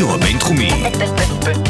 הרדיו הבינתחומי.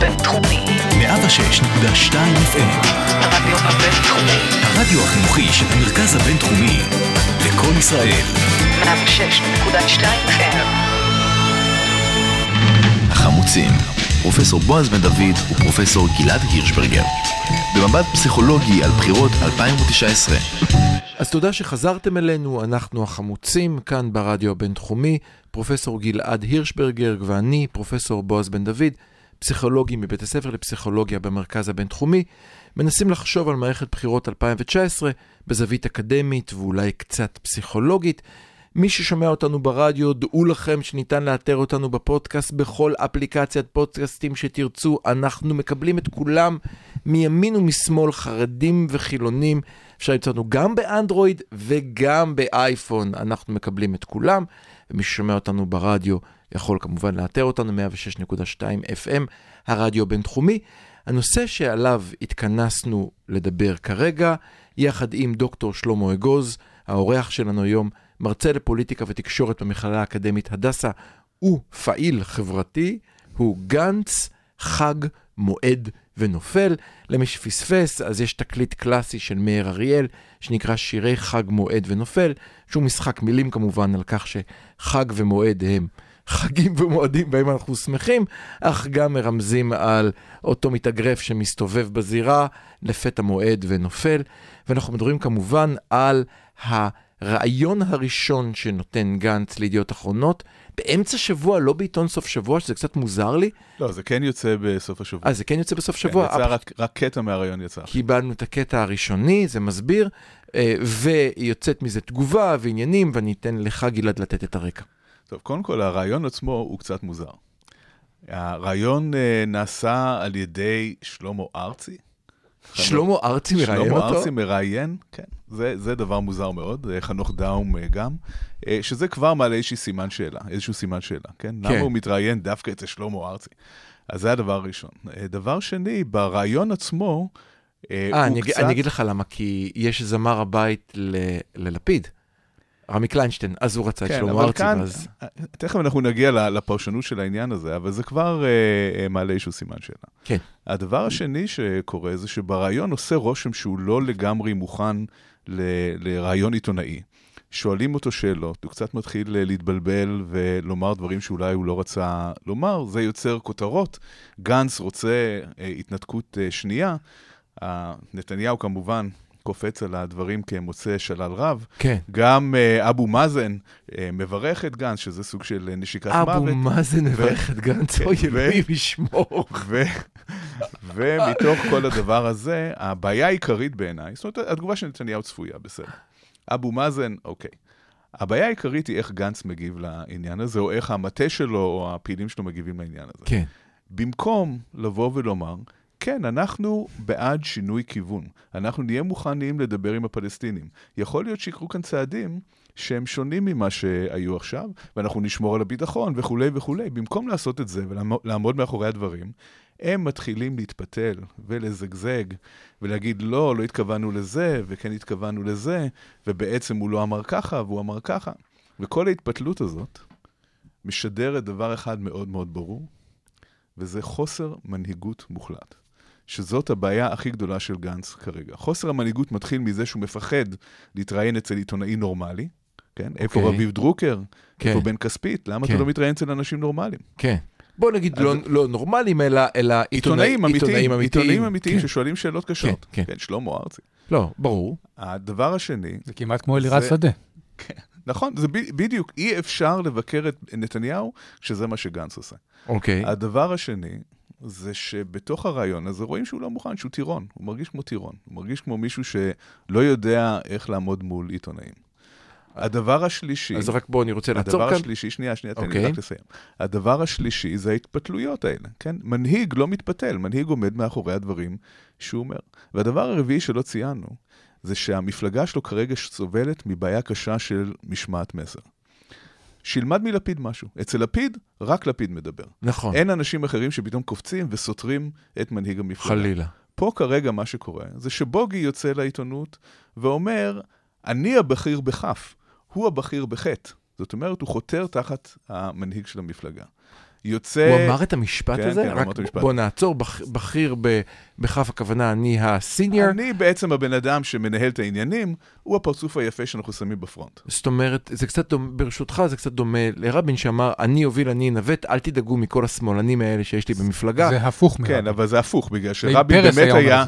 בינתחומי. 106.2 FM. הרדיו הבינתחומי. הרדיו החינוכי של המרכז הבינתחומי. לקום ישראל. 106.2 FM. החמוצים. פרופסור בועז בן דוד ופרופסור גלעד הירשברגר. במבט פסיכולוגי על בחירות 2019. אז תודה שחזרתם אלינו, אנחנו החמוצים כאן ברדיו הבינתחומי, פרופסור גלעד הירשברגר ואני, פרופסור בועז בן דוד, פסיכולוגים מבית הספר לפסיכולוגיה במרכז הבינתחומי, מנסים לחשוב על מערכת בחירות 2019 בזווית אקדמית ואולי קצת פסיכולוגית. מי ששומע אותנו ברדיו, דעו לכם שניתן לאתר אותנו בפודקאסט בכל אפליקציית פודקאסטים שתרצו. אנחנו מקבלים את כולם מימין ומשמאל, חרדים וחילונים. אפשר למצוא אותנו גם באנדרואיד וגם באייפון, אנחנו מקבלים את כולם. ומי ששומע אותנו ברדיו יכול כמובן לאתר אותנו 106.2 FM, הרדיו הבינתחומי. הנושא שעליו התכנסנו לדבר כרגע, יחד עם דוקטור שלמה אגוז, האורח שלנו היום, מרצה לפוליטיקה ותקשורת במכללה האקדמית הדסה, הוא פעיל חברתי, הוא גנץ, חג, מועד ונופל. למי שפספס, אז יש תקליט קלאסי של מאיר אריאל, שנקרא שירי חג, מועד ונופל, שהוא משחק מילים כמובן על כך שחג ומועד הם חגים ומועדים בהם אנחנו שמחים, אך גם מרמזים על אותו מתאגרף שמסתובב בזירה, לפתע מועד ונופל. ואנחנו מדברים כמובן על הרעיון הראשון שנותן גנץ לידיעות אחרונות, באמצע שבוע, לא בעיתון סוף שבוע, שזה קצת מוזר לי. לא, זה כן יוצא בסוף השבוע. אה, זה כן יוצא בסוף שבוע? כן, יצא רק, רק קטע מהרעיון יצא. קיבלנו את הקטע הראשוני, זה מסביר, אה, ויוצאת מזה תגובה ועניינים, ואני אתן לך, גלעד, לתת את הרקע. טוב, קודם כל, הרעיון עצמו הוא קצת מוזר. הרעיון אה, נעשה על ידי שלמה ארצי. שלמה ארצי מראיין אותו? שלמה ארצי מראיין, כן. זה, זה דבר מוזר מאוד, אה, חנוך דאום אה, גם, אה, שזה כבר מעלה איזשהו סימן שאלה, איזשהו סימן שאלה, כן? כן. למה הוא מתראיין דווקא אצל שלמה ארצי? אז זה הדבר הראשון. דבר שני, ברעיון עצמו, אה, אני, קצת... אני אגיד לך למה, כי יש זמר הבית ל, ללפיד. רמי קליינשטיין, אז הוא רצה את כן, שלמה ארצי, כאן, ואז... תכף אנחנו נגיע לפרשנות של העניין הזה, אבל זה כבר אה, מעלה איזשהו סימן שאלה. כן. הדבר השני שקורה זה שברעיון עושה רושם שהוא לא לגמרי מוכן ל, לרעיון עיתונאי. שואלים אותו שאלות, הוא קצת מתחיל להתבלבל ולומר דברים שאולי הוא לא רצה לומר, זה יוצר כותרות. גנץ רוצה אה, התנתקות אה, שנייה. אה, נתניהו כמובן קופץ על הדברים כמוצא שלל רב. כן. גם uh, אבו מאזן uh, מברך את גנץ, שזה סוג של uh, נשיקת אבו מוות. אבו מאזן מברך את גנץ, כן, אוי ו- אלוהים ישמור. ומתוך כל הדבר הזה, הבעיה העיקרית בעיניי, זאת אומרת, התגובה של נתניהו צפויה, בסדר. אבו מאזן, אוקיי. הבעיה העיקרית היא איך גנץ מגיב לעניין הזה, או איך המטה שלו או הפעילים שלו מגיבים לעניין הזה. כן. במקום לבוא ולומר, כן, אנחנו בעד שינוי כיוון. אנחנו נהיה מוכנים לדבר עם הפלסטינים. יכול להיות שיקרו כאן צעדים שהם שונים ממה שהיו עכשיו, ואנחנו נשמור על הביטחון וכולי וכולי. במקום לעשות את זה ולעמוד מאחורי הדברים, הם מתחילים להתפתל ולזגזג ולהגיד, לא, לא התכוונו לזה, וכן התכוונו לזה, ובעצם הוא לא אמר ככה והוא אמר ככה. וכל ההתפתלות הזאת משדרת דבר אחד מאוד מאוד ברור, וזה חוסר מנהיגות מוחלט. שזאת הבעיה הכי גדולה של גנץ כרגע. חוסר המנהיגות מתחיל מזה שהוא מפחד להתראיין אצל עיתונאי נורמלי, כן? Okay. איפה אוקיי. רביב דרוקר? כן. איפה בן כספית? למה כן. אתה לא מתראיין אצל אנשים נורמליים? כן. בוא נגיד לא, לא נורמלים, אלא, אלא עיתונאים אמיתיים, עיתונאים אמיתיים, עיתונאים אמיתיים כן. ששואלים שאלות קשות. כן, כן. כן, שלמה ארצי. לא, ברור. הדבר השני, זה כמעט כמו אלירז זה- שדה. נכון, זה ב- בדיוק, אי אפשר לבקר את נתניהו כשזה מה שגנץ עושה. אוקיי. הדבר השני, זה שבתוך הרעיון הזה רואים שהוא לא מוכן, שהוא טירון. הוא מרגיש כמו טירון. הוא מרגיש כמו מישהו שלא יודע איך לעמוד מול עיתונאים. הדבר השלישי... אז רק בוא, אני רוצה לעצור הדבר כאן. השלישי, שנייה, שנייה, תן אוקיי. לי רק לסיים. הדבר השלישי זה ההתפתלויות האלה, כן? מנהיג לא מתפתל, מנהיג עומד מאחורי הדברים שהוא אומר. והדבר הרביעי שלא ציינו, זה שהמפלגה שלו כרגע סובלת מבעיה קשה של משמעת מסר. שילמד מלפיד משהו. אצל לפיד, רק לפיד מדבר. נכון, אין אנשים אחרים שפתאום קופצים וסותרים את מנהיג המפלגה. חלילה. פה כרגע מה שקורה, זה שבוגי יוצא לעיתונות ואומר, אני הבכיר בכף, הוא הבכיר בחטא. זאת אומרת, הוא חותר תחת המנהיג של המפלגה. יוצא... הוא אמר את המשפט כן, הזה? כן, הוא רק אמר את המשפט. בוא נעצור, בכ- בכיר ב- בכף הכוונה, אני הסיניור. אני בעצם הבן אדם שמנהל את העניינים, הוא הפרצוף היפה שאנחנו שמים בפרונט. זאת אומרת, זה קצת דומה, ברשותך, זה קצת דומה לרבין שאמר, אני אוביל, אני אנווט, אל תדאגו מכל השמאלנים האלה שיש לי במפלגה. זה הפוך מרבין. כן, אבל זה הפוך, בגלל שרבין פרס באמת אומר היה...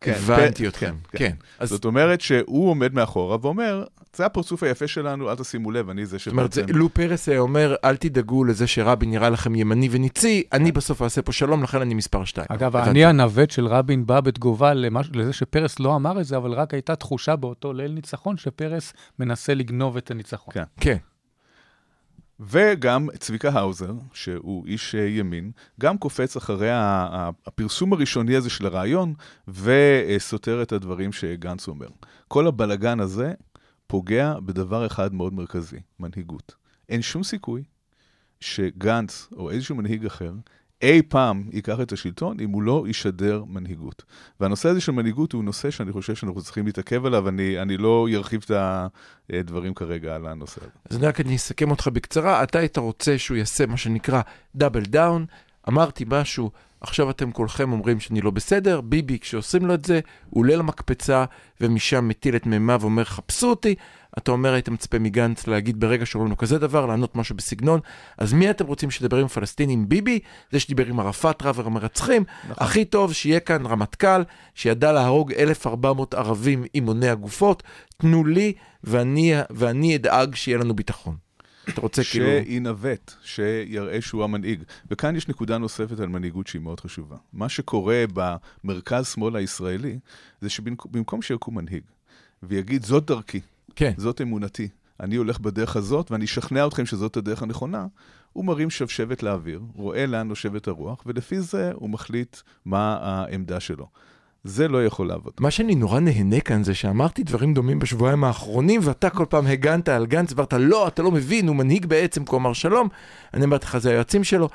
כן, הבנתי פ- אתכם, כן, כן. אז זאת אומרת שהוא עומד מאחורה ואומר, זה הפרצוף היפה שלנו, אל תשימו לב, אני זה זאת אומרת, זה-. לו פרס היה אומר, אל תדאגו לזה שרבין נראה לכם ימני וניצי, אני בסוף אעשה פה שלום, לכן אני מספר שתיים. אגב. אני הנווט של רבין בא בתגובה למש... לזה שפרס לא אמר את זה, אבל רק הייתה תחושה באותו ליל ניצחון שפרס מנסה לגנוב את הניצחון. כן. כן. וגם צביקה האוזר, שהוא איש אה, ימין, גם קופץ אחרי הפרסום הראשוני הזה של הרעיון, וסותר את הדברים שגנץ אומר. כל הבלגן הזה פוגע בדבר אחד מאוד מרכזי, מנהיגות. אין שום סיכוי שגנץ או איזשהו מנהיג אחר אי פעם ייקח את השלטון אם הוא לא ישדר מנהיגות. והנושא הזה של מנהיגות הוא נושא שאני חושב שאנחנו צריכים להתעכב עליו, אני, אני לא ארחיב את הדברים כרגע על הנושא הזה. אז רק אני אסכם אותך בקצרה, אתה היית רוצה שהוא יעשה מה שנקרא דאבל דאון, אמרתי משהו, עכשיו אתם כולכם אומרים שאני לא בסדר, ביבי כשעושים לו את זה, הוא עולה למקפצה ומשם מטיל את מימיו ואומר חפשו אותי, אתה אומר היית מצפה מגנץ להגיד ברגע שאומרים לו כזה דבר, לענות משהו בסגנון, אז מי אתם רוצים שידבר עם פלסטינים? ביבי? זה שדיבר עם ערפאת רב המרצחים, נכון. הכי טוב שיהיה כאן רמטכ"ל, שידע להרוג 1,400 ערבים עם מוני הגופות, תנו לי ואני, ואני אדאג שיהיה לנו ביטחון. אתה רוצה כאילו... שינווט, שיראה שהוא המנהיג. וכאן יש נקודה נוספת על מנהיגות שהיא מאוד חשובה. מה שקורה במרכז-שמאל הישראלי, זה שבמקום שיקום מנהיג ויגיד, זאת דרכי, כן. זאת אמונתי, אני הולך בדרך הזאת ואני אשכנע אתכם שזאת הדרך הנכונה, הוא מרים שבשבת לאוויר, רואה לאן נושבת הרוח, ולפי זה הוא מחליט מה העמדה שלו. זה לא יכול לעבוד. מה שאני נורא נהנה כאן זה שאמרתי דברים דומים בשבועיים האחרונים, ואתה כל פעם הגנת על גנץ, ואמרת, לא, אתה לא מבין, הוא מנהיג בעצם, כי הוא אמר שלום. אני אמרתי לך, זה היועצים שלו.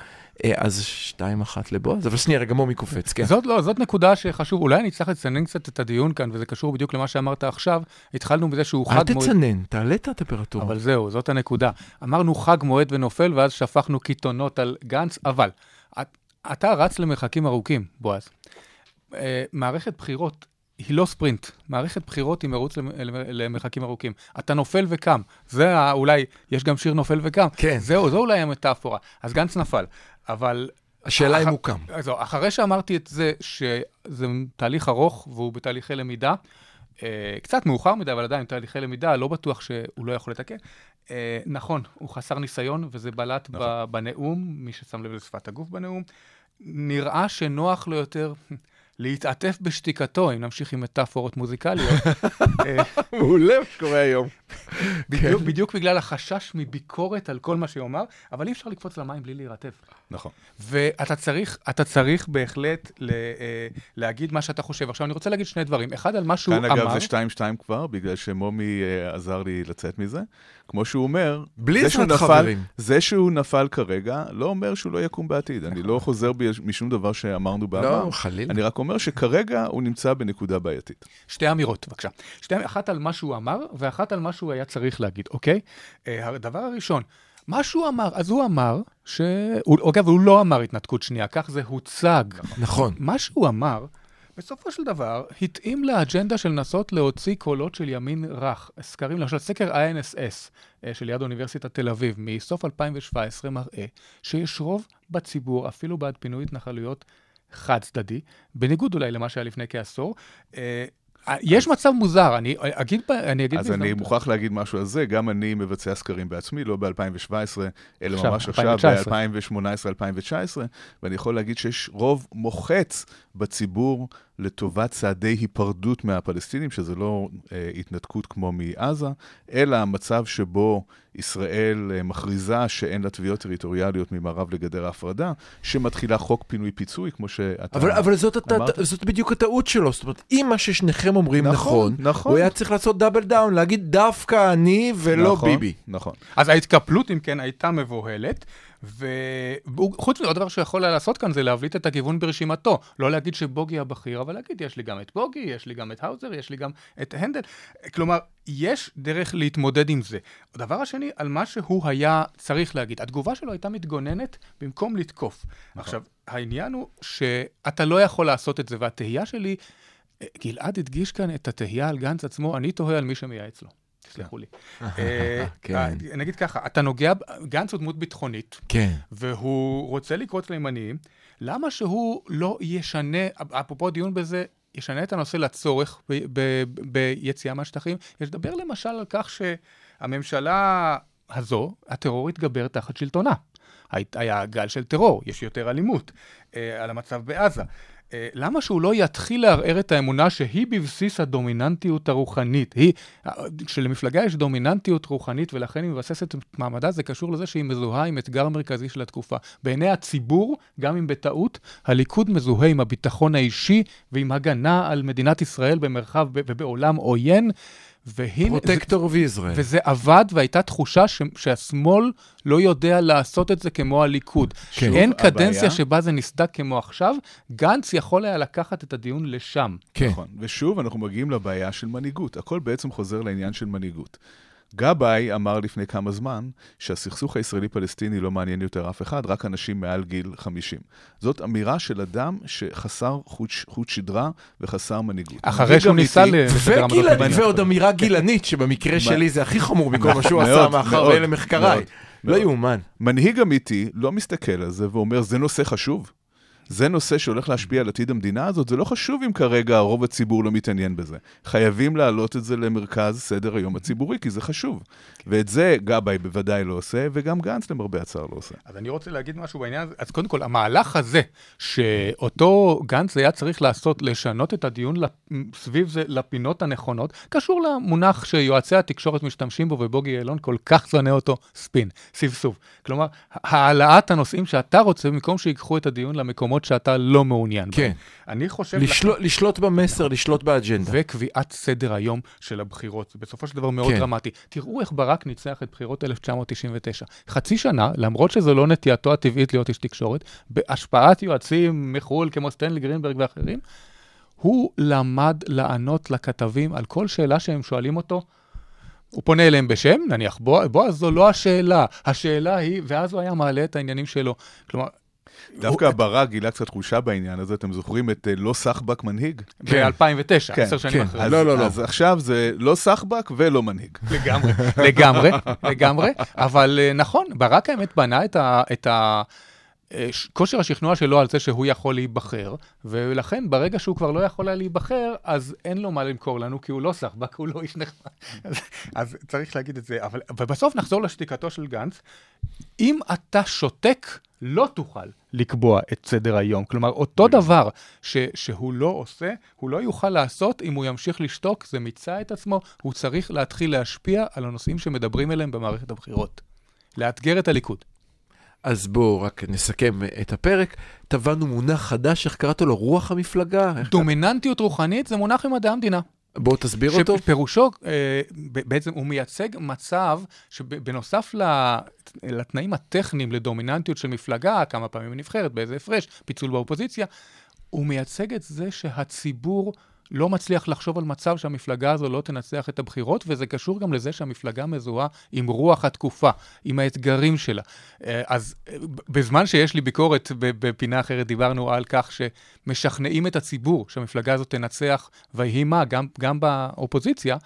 אה, אז שתיים אחת לבועז, אבל שנייה, רגע, מומי קופץ, כן. זאת לא, זאת נקודה שחשוב, אולי אני צריך לצנן קצת את הדיון כאן, וזה קשור בדיוק למה שאמרת עכשיו. התחלנו בזה שהוא אל חג מועד... תצנן, תעלה את הטמפרטורה. אבל זהו, זאת הנקודה. אמרנו חג מועד ונופל, ואז שפכנו קיתונות על גנץ, אבל את- אתה רץ למרחקים ארוכים, בועז. אה, מערכת בחירות היא לא ספרינט, מערכת בחירות היא מרוץ למ- למ- למרחקים ארוכים. אתה נופל וקם, זה אולי, יש גם שיר נופל וקם. כן. זהו, זו אולי המטאפורה. אז גנץ נפל, אבל... השאלה אם אח- הוא קם. זהו, אחרי שאמרתי את זה, שזה תהליך ארוך והוא בתהליכי למידה, אה, קצת מאוחר מדי, אבל עדיין תהליכי למידה, לא בטוח שהוא לא יכול לתקן. אה, נכון, הוא חסר ניסיון, וזה בלט נכון. בנאום, מי ששם לב לשפת הגוף בנאום. נראה שנוח לו יותר להתעטף בשתיקתו, אם נמשיך עם מטאפורות מוזיקליות. מעולה מה שקורה היום. בדיוק, בדיוק בגלל החשש מביקורת על כל מה שיאמר, אבל אי אפשר לקפוץ למים בלי להירטב. נכון. ואתה צריך, אתה צריך בהחלט ל, אה, להגיד מה שאתה חושב. עכשיו, אני רוצה להגיד שני דברים. אחד, על מה שהוא כאן אמר... אגב זה 2-2 כבר, בגלל שמומי אה, עזר לי לצאת מזה. כמו שהוא אומר, בלי זה שהוא עזרת נפל- חברים. זה שהוא נפל כרגע, לא אומר שהוא לא יקום בעתיד. אני לא חוזר בי משום דבר שאמרנו בעבר. לא, חלילה. אני רק אומר שכרגע הוא נמצא בנקודה בעייתית. שתי אמירות, בבקשה. שתי, אחת על מה שהוא אמר, ואחת על מה שהוא היה צריך להגיד, אוקיי? אה, הדבר הראשון, מה שהוא אמר, אז הוא אמר ש... הוא, אגב, הוא לא אמר התנתקות שנייה, כך זה הוצג. נכון. מה שהוא אמר, בסופו של דבר, התאים לאג'נדה של לנסות להוציא קולות של ימין רך. סקרים, למשל, סקר ה-NSS של יד אוניברסיטת תל אביב מסוף 2017 מראה שיש רוב בציבור, אפילו בעד פינוי התנחלויות חד צדדי, בניגוד אולי למה שהיה לפני כעשור. אה, יש מצב מוזר, אני אגיד, ב- אני אגיד אז אני בהזדמנות- מוכרח להגיד משהו על זה, גם אני מבצע סקרים בעצמי, לא ב-2017, אלא ממש עכשיו, 2019. ב-2018-2019, ואני יכול להגיד שיש רוב מוחץ בציבור לטובת צעדי היפרדות מהפלסטינים, שזה לא אה, התנתקות כמו מעזה, אלא המצב שבו ישראל אה, מכריזה שאין לה תביעות טריטוריאליות ממערב לגדר ההפרדה, שמתחילה חוק פינוי-פיצוי, כמו שאתה אבל, אבל זאת. אמרת. זאת בדיוק הטעות שלו, זאת אומרת, אם מה ששניכם אומרים נכון, נכון, נכון. הוא היה צריך לעשות double down, להגיד דווקא אני ולא נכון, ביבי. נכון. אז ההתקפלות, אם כן, הייתה מבוהלת, וחוץ מזה, עוד דבר שהוא יכול היה לעשות כאן זה להבליט את הכיוון ברשימתו. לא להגיד שבוגי הבכיר, אבל להגיד, יש לי גם את בוגי, יש לי גם את האוזר, יש לי גם את הנדל. כלומר, יש דרך להתמודד עם זה. הדבר השני, על מה שהוא היה צריך להגיד. התגובה שלו הייתה מתגוננת במקום לתקוף. נכון. עכשיו, העניין הוא שאתה לא יכול לעשות את זה, והתהייה שלי, אה, גלעד הדגיש כאן את התהייה על גנץ עצמו, אני תוהה על מי שמייעץ לו. תסלחו לי. אה, כן. אה, נגיד ככה, אתה נוגע, גנץ הוא דמות ביטחונית, כן. והוא רוצה לקרוץ לימניים, למה שהוא לא ישנה, אפרופו דיון בזה, ישנה את הנושא לצורך ב- ב- ביציאה מהשטחים? יש לדבר למשל על כך שהממשלה הזו, הטרור התגבר תחת שלטונה. הי- היה גל של טרור, יש יותר אלימות אה, על המצב בעזה. אה, למה שהוא לא יתחיל לערער את האמונה שהיא בבסיס הדומיננטיות הרוחנית? היא, כשלמפלגה יש דומיננטיות רוחנית ולכן היא מבססת את מעמדה, זה קשור לזה שהיא מזוהה עם אתגר מרכזי של התקופה. בעיני הציבור, גם אם בטעות, הליכוד מזוהה עם הביטחון האישי ועם הגנה על מדינת ישראל במרחב ובעולם עוין. והנה, פרוטקטור ויזרעאל. וזה עבד, והייתה תחושה ש, שהשמאל לא יודע לעשות את זה כמו הליכוד. כן. אין הבעיה- קדנציה שבה זה נסדק כמו עכשיו, גנץ יכול היה לקחת את הדיון לשם. כן. נכון. ושוב, אנחנו מגיעים לבעיה של מנהיגות. הכל בעצם חוזר לעניין של מנהיגות. גבאי אמר לפני כמה זמן שהסכסוך הישראלי-פלסטיני לא מעניין יותר אף אחד, רק אנשים מעל גיל 50. זאת אמירה של אדם שחסר חוט, שדרה וחסר מנהיגות. אחרי שהוא ניסה לסדר. ועוד אמירה גילנית, שבמקרה שלי זה הכי חמור מכל מה שהוא עשה, מאחר ואלה מחקריי. לא. יאומן. מנהיג אמיתי לא מסתכל על זה ואומר, זה נושא חשוב. זה נושא שהולך להשפיע על עתיד המדינה הזאת, זה לא חשוב אם כרגע רוב הציבור לא מתעניין בזה. חייבים להעלות את זה למרכז סדר היום הציבורי, כי זה חשוב. ואת זה גבאי בוודאי לא עושה, וגם גנץ למרבה הצער לא עושה. אז אני רוצה להגיד משהו בעניין הזה. אז קודם כל, המהלך הזה, שאותו גנץ היה צריך לעשות, לשנות את הדיון. סביב זה לפינות הנכונות, קשור למונח שיועצי התקשורת משתמשים בו, ובוגי יעלון כל כך שונא אותו, ספין, סבסוב. כלומר, העלאת הנושאים שאתה רוצה, במקום שיקחו את הדיון למקומות שאתה לא מעוניין בהם. כן. אני חושב... לשלוט- לשלוט במסר, לשלוט באג'נדה. וקביעת סדר היום של הבחירות. בסופו של דבר מאוד כן. דרמטי. תראו איך ברק ניצח את בחירות 1999. חצי שנה, למרות שזו לא נטייתו הטבעית להיות איש תקשורת, בהשפעת יועצים מחו"ל כמו סטנלי גרינברג ואחרים, הוא למד לענות לכתבים על כל שאלה שהם שואלים אותו. הוא פונה אליהם בשם, נניח, בוא, זו לא השאלה. השאלה היא, ואז הוא היה מעלה את העניינים שלו. כלומר, דווקא ברק גילה קצת חולשה בעניין הזה, אתם זוכרים את אה, לא סחבק מנהיג? ב-2009, כן, עשר שנים כן. אחרי. אז, לא, לא, לא. אז עכשיו זה לא סחבק ולא מנהיג. לגמרי, לגמרי, לגמרי, אבל אה, נכון, ברק האמת בנה את ה... אה, כושר השכנוע שלו על זה שהוא יכול להיבחר, ולכן ברגע שהוא כבר לא יכול היה להיבחר, אז אין לו מה למכור לנו, כי הוא לא סחבק, הוא לא איש נחמד. אז, אז צריך להגיד את זה. אבל ובסוף נחזור לשתיקתו של גנץ. אם אתה שותק, לא תוכל לקבוע את סדר היום. כלומר, אותו דבר ש, שהוא לא עושה, הוא לא יוכל לעשות אם הוא ימשיך לשתוק, זה מיצה את עצמו, הוא צריך להתחיל להשפיע על הנושאים שמדברים אליהם במערכת הבחירות. לאתגר את הליכוד. אז בואו רק נסכם את הפרק. טבענו מונח חדש, איך קראת לו? רוח המפלגה? דומיננטיות רוחנית זה מונח ממדעי המדינה. בואו תסביר אותו. שפירושו, אה, בעצם הוא מייצג מצב שבנוסף לתנאים הטכניים לדומיננטיות של מפלגה, כמה פעמים היא נבחרת, באיזה הפרש, פיצול באופוזיציה, הוא מייצג את זה שהציבור לא מצליח לחשוב על מצב שהמפלגה הזו לא תנצח את הבחירות, וזה קשור גם לזה שהמפלגה מזוהה עם רוח התקופה, עם האתגרים שלה. אה, אז אה, בזמן שיש לי ביקורת, בפינה אחרת דיברנו על כך שמשכנעים את הציבור שהמפלגה הזאת תנצח, ויהי מה, גם, גם באופוזיציה,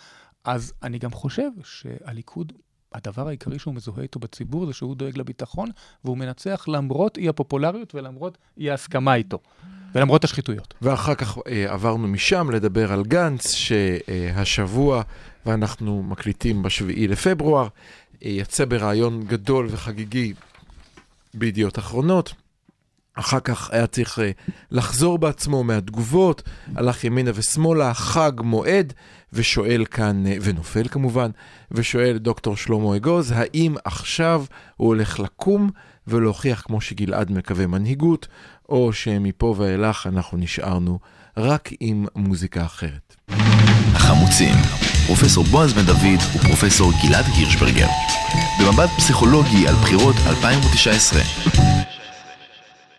אז אני גם חושב שהליכוד, הדבר העיקרי שהוא מזוהה איתו בציבור זה שהוא דואג לביטחון, והוא מנצח למרות אי הפופולריות ולמרות אי ההסכמה איתו, ולמרות השחיתויות. ואחר כך אה, עברנו משם לדבר על גנץ, שהשבוע, ואנחנו מקליטים בשביעי לפברואר, אה, יצא בריאיון גדול וחגיגי בידיעות אחרונות. אחר כך היה צריך אה, לחזור בעצמו מהתגובות, הלך ימינה ושמאלה, חג מועד, ושואל כאן, אה, ונופל כמובן, ושואל דוקטור שלמה אגוז, האם עכשיו הוא הולך לקום ולהוכיח, כמו שגלעד מקווה, מנהיגות, או שמפה ואילך אנחנו נשארנו רק עם מוזיקה אחרת. החמוצים, פרופסור בועז בן דוד ופרופסור גלעד הירשברגר. במבט פסיכולוגי על בחירות 2019.